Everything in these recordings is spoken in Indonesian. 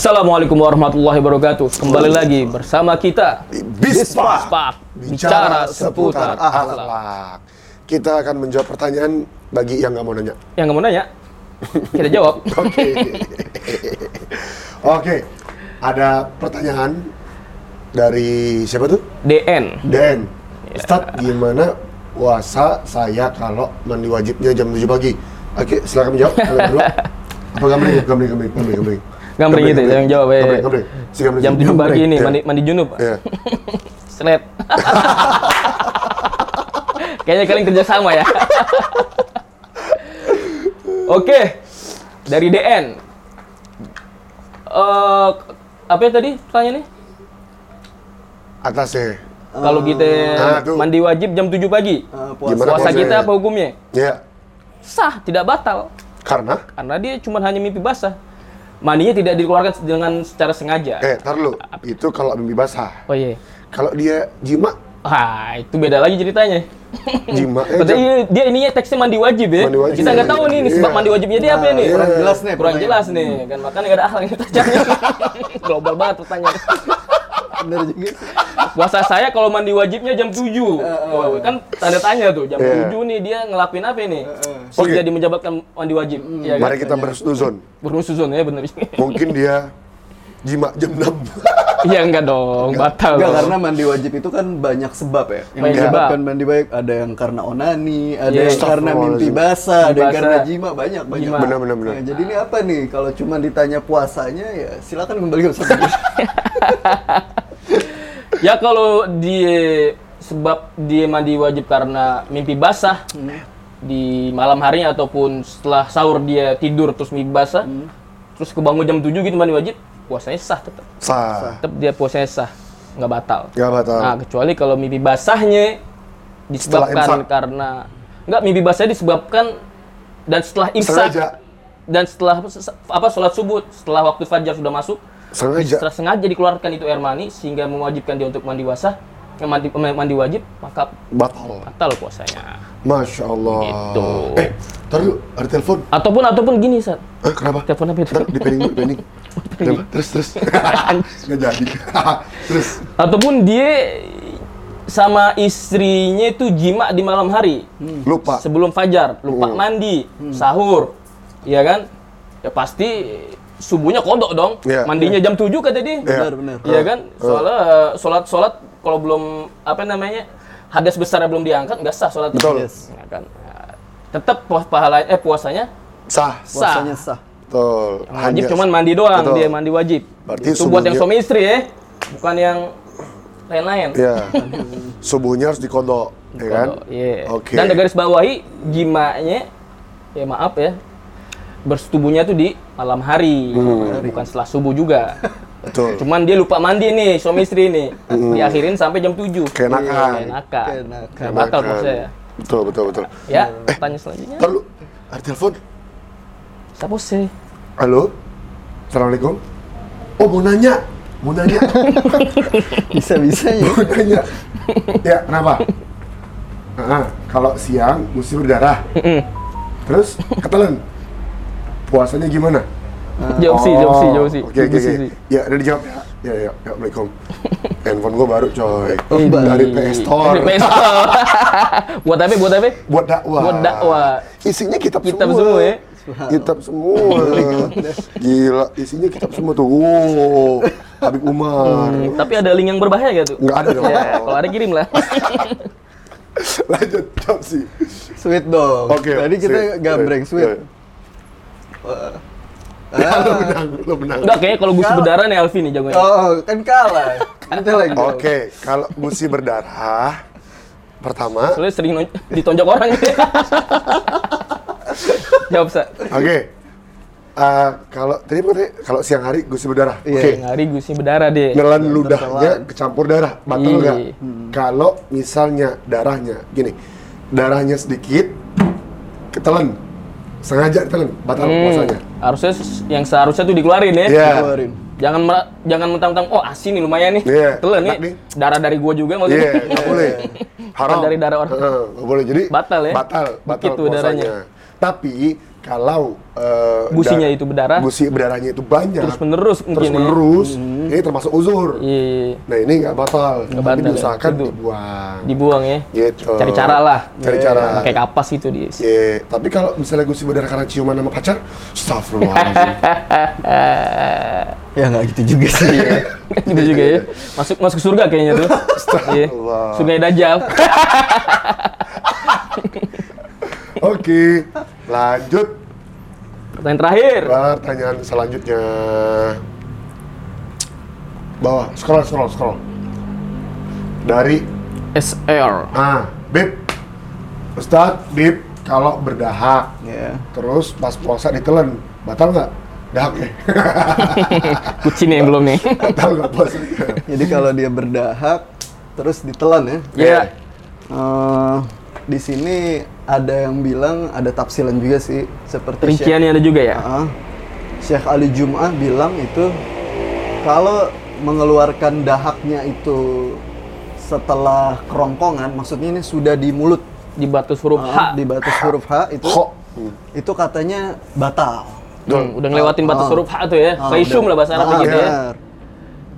Assalamualaikum warahmatullahi wabarakatuh. Kembali lagi bersama kita Bispa. Bispak bicara seputar akhlak. Kita akan menjawab pertanyaan bagi yang nggak mau nanya. Yang nggak mau nanya, kita jawab. Oke. Oke. Ada pertanyaan dari siapa tuh? DN. Den. Ustaz, gimana puasa saya kalau mandi wajibnya jam 7 pagi? Oke, silakan menjawab. Kalian berdua. Apa gambling? Gambling, gambling, gambling, gambling. Gambling gitu, yang jawab ya. Si gambling. Jam 7 pagi ini Iya. mandi mandi junub. Iya. Slet. Kayaknya kalian kerja sama ya. Oke, dari DN. Eh, apa ya tadi pertanyaannya? Atasnya. Kalau kita Nah, tuh. mandi wajib jam 7 pagi, Eh, Gimana puasa. puasa kita apa hukumnya? Ya. Sah, tidak batal. Karena Karena dia cuma hanya mimpi basah. Mandinya tidak dikeluarkan dengan secara sengaja. eh tar lu. Itu kalau mimpi basah. Oh iya. Kalau dia jima, Ah, itu beda lagi ceritanya. jima eh, Padahal jam- ini- dia ininya teksnya mandi wajib ya. Mandi wajib. Kita nggak tahu nih, nih sebab Iya. mandi wajibnya dia apa Nah, nih? kurang jelas nih Kurang jelas nih, kan makanya nggak ada akhlak yang ditanya. Global banget pertanyaan. Bener juga sih. Puasa saya kalau mandi wajibnya jam 7. Oh, kan tanda tanya tuh, jam Iya. 7 nih dia ngelakuin apa nih? Sehingga Oke. dia menjabatkan mandi wajib. Iya kan? mari kita bersuzon. Bernusuzon ya bener. Mungkin dia jima jam 6. Iya enggak dong, batal Enggak, dong. karena mandi wajib itu kan banyak sebab ya. Yang Banyak menyebabkan mandi wajib ada yang karena onani, ada Iya. yang karena mimpi basah, ada yang karena jima, banyak banyak. Jima. Benar, benar, benar. Nah, jadi ini apa nih? Kalau cuma ditanya puasanya ya silakan kembali ke. Ya kalau dia sebab dia mandi wajib karena mimpi basah di malam harinya ataupun setelah sahur dia tidur terus mimpi basah, terus kebangun jam 7 gitu mandi wajib, puasanya sah tetap. Sah. Tetap dia puasanya sah, nggak batal. Gak batal. Nah, kecuali kalau mimpi basahnya disebabkan karena enggak mimpi basahnya disebabkan dan setelah imsak dan setelah apa sholat subuh setelah waktu fajar sudah masuk Sengaja. setelah sengaja dikeluarkan itu air mani sehingga mewajibkan dia untuk mandi yang mandi, mandi wajib maka Batal. batal puasanya Masya Allah. Gitu. Eh, tar dulu, ada telepon. ataupun ataupun gini saat Eh, kenapa? telepon apa itu di pending dulu, pending. Terus, terus. Nggak jadi. terus. ataupun dia sama istrinya itu jima di malam hari Lupa. sebelum fajar lupa Hmm. mandi sahur ya kan ya pasti subuhnya kodok dong Iya. mandinya jam 7 kata dia Iya. Benar, benar. Iya kan? Soalnya eh, sholat sholat kalau belum apa namanya hadas besarnya belum diangkat nggak sah sholat Betul. Yes. Ya kan? Tetap puas pahala eh puasanya Sah. sah. Puasanya sah. Betul. Yang wajib cuman mandi doang Betul. dia mandi wajib. Berarti Itu buat yang suami istri ya, bukan yang lain-lain. Iya. Subuhnya harus dikodok, ya kan? Iya. Oke. Dan garis bawahi jimanya ya maaf ya bersetubuhnya tuh di malam hari, Hmm. bukan setelah subuh juga. Betul. Cuman dia lupa mandi nih suami istri nih. Diakhirin sampai jam 7. Keenakan. Enakan. Keenakan. Nggak batal Keenakan. maksudnya ya. Betul, betul, betul. Ya, tanya selanjutnya. Lu, ada telepon. Siapa sih? Halo? Assalamualaikum? Oh, mau nanya. Mau nanya. Bisa-bisanya. mau nanya. Ya, kenapa? Ah, kalau siang mesti berdarah. Terus ketelan. Puasanya gimana? Jauh sih, jauh sih, jauh sih. Oh, Oke, oke, Jauh oke. sih. Ya, udah dijawab ya. Ya, ya, ya. Assalamualaikum. Handphone gua baru, coy. Oh. Dari PS Store. Dari PS Store. buat apa? Buat apa? Buat dakwah. Buat dakwah. Isinya kitab, Kitab semua. semua ya? Kitab semua. Gila, isinya kitab semua tuh. Wow. Habib Umar. Hmm, tapi ada link yang berbahaya gak tuh? Nggak ada dong. Ya, kalau ada kirim lah. Lanjut, jawab sih. Sweet dong. Oke. Tadi kita sweet. gambreng sweet. Ya, lo menang, lo menang. Enggak, kayaknya kalau gusi berdarah nih Alvin nih jagonya. Oh, kan kalah. Kita lagi. Oke, kalau gusi berdarah, pertama, Soalnya sering ditonjok orang. Jawab, Sa. oke. Eh, kalau tadi apa tadi? Kalau siang hari gusi berdarah. Iya. Oke. Ngari gusi berdarah deh. Nelan ludahnya kecampur darah, batal Iya. nggak? Kalau misalnya darahnya, gini, darahnya sedikit, ketelan, sengaja ditelan, batal Hmm, puasanya. harusnya yang seharusnya tuh dikeluarin ya. Iya. Keluarin. Jangan mer- jangan mentang-mentang oh asin nih lumayan nih. Iya, Telan nih. nih. Darah dari gua juga maksudnya. Iya, nggak boleh. Haram. dari darah orang. Heeh, nggak boleh. Jadi Batal ya? Batal, batal tuh puasanya. darahnya. Tapi kalau eh, Gusinya da- itu berdarah. gusi berdarahnya itu banyak, Terus menerus mungkin terus ya. menerus, ini termasuk uzur. Iya, iya, iya. Nah ini nggak batal, Nggak tapi batal ya, diusahakan itu. dibuang. dibuang ya. Gitu. Cari cara lah. Cari cara. Pakai kapas itu dia. Iya, tapi kalau misalnya gusi berdarah karena ciuman sama pacar, astagfirullahaladzim. Ya nggak gitu juga sih. gitu juga ya. Masuk masuk surga kayaknya tuh. Iya. Astagfirullah. Sungai Dajjal. Oke, lanjut Pertanyaan terakhir. pertanyaan selanjutnya. Bawah, scroll, scroll, scroll. Dari SR. Ah, Bib. Ustadz, Bib, kalau berdahak, Ya. terus pas puasa ditelan, batal nggak? Dahaknya? Kucing yang belum nih. batal nggak puasanya? Jadi kalau dia berdahak terus ditelan ya. Iya. Eh, di sini ada yang bilang ada tafsiran juga sih seperti Rinciannya ada juga ya. Ah, Syekh Ali Jum'ah bilang itu kalau mengeluarkan dahaknya itu setelah kerongkongan, maksudnya ini sudah di mulut, Di batas huruf ah, H. di batas huruf H itu, Kok? itu katanya batal. Hmm, udah ngelewatin batas Ah. huruf H tuh ya. Udah. lah bahasa Arab gitu ya.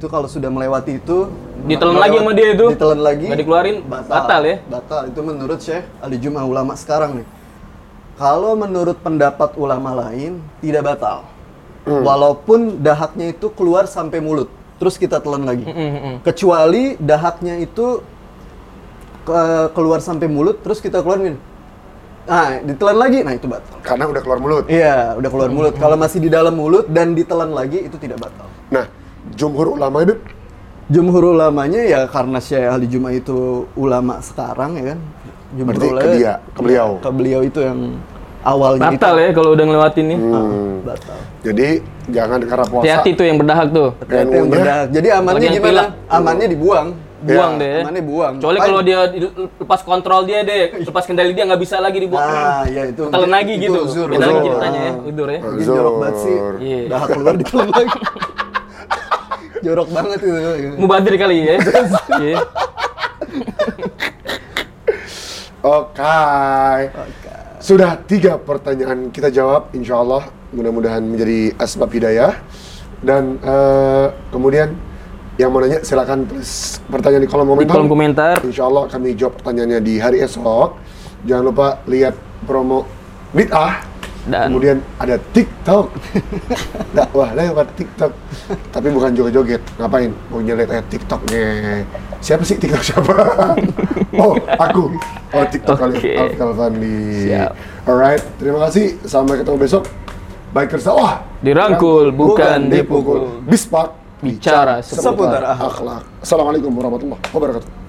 Itu kalau sudah melewati itu Ditelan lagi sama dia itu? Ditelan lagi. Nggak dikeluarin, batal ya? Batal. Itu menurut Syekh Ali Jum'ah ulama sekarang nih. Kalau menurut pendapat ulama lain tidak batal. Hmm. Walaupun dahaknya itu keluar sampai mulut, terus kita telan lagi. Mm, mm, mm. Kecuali dahaknya itu ke- keluar sampai mulut, terus kita keluarin. Nah, ditelan lagi, nah itu batal. Karena udah keluar mulut. Iya, udah keluar mulut. Kalau masih di dalam mulut dan ditelan lagi itu tidak batal. Nah, jumhur ulama Bib, Jumhur ulamanya ya karena Syekh Ali Juma itu ulama sekarang ya kan. Jumhur Berarti ke ulama- dia, ke beliau. Ke beliau itu yang awalnya Batal itu ya kalau udah ngelewatin nih. Hmm. batal. Jadi jangan karena puasa. Hati-hati tuh yang berdahak tuh. Ternyata yang berdahak. Jadi amannya yang gimana? pilek. Amannya dibuang. Buang Ya, deh. ya. Amannya buang. Kecuali kalau dia di- lepas kontrol dia deh, lepas kendali dia nggak bisa lagi dibuang. Nah, ya itu. Telan lagi itu gitu. Beda lagi ceritanya ya, udur ya. Jorok banget sih. Iya. Dahak keluar ditelan lagi. Jorok banget itu. Mubadir kali ya. Iya. Oke. Sudah tiga pertanyaan kita jawab, insya Allah mudah-mudahan menjadi asbab hidayah. Dan eh, kemudian yang mau nanya silakan tulis pertanyaan di kolom Di komentar. kolom komentar. Insya Allah kami jawab pertanyaannya di hari esok. Jangan lupa lihat promo bid'ah. Dan- Kemudian ada TikTok. Dakwah lewat TikTok. Tapi bukan joget-joget. Ngapain? Mau nyelihat eh, TikToknya. Siapa sih TikTok siapa? oh, aku. Oh, TikTok kali. Oke. Alf. Siap. Alright, terima kasih. Sampai ketemu besok. Biker sawah. Dirangkul, bukan dipukul. Bispak. Bicara seputar akhlak. Assalamualaikum warahmatullahi wabarakatuh.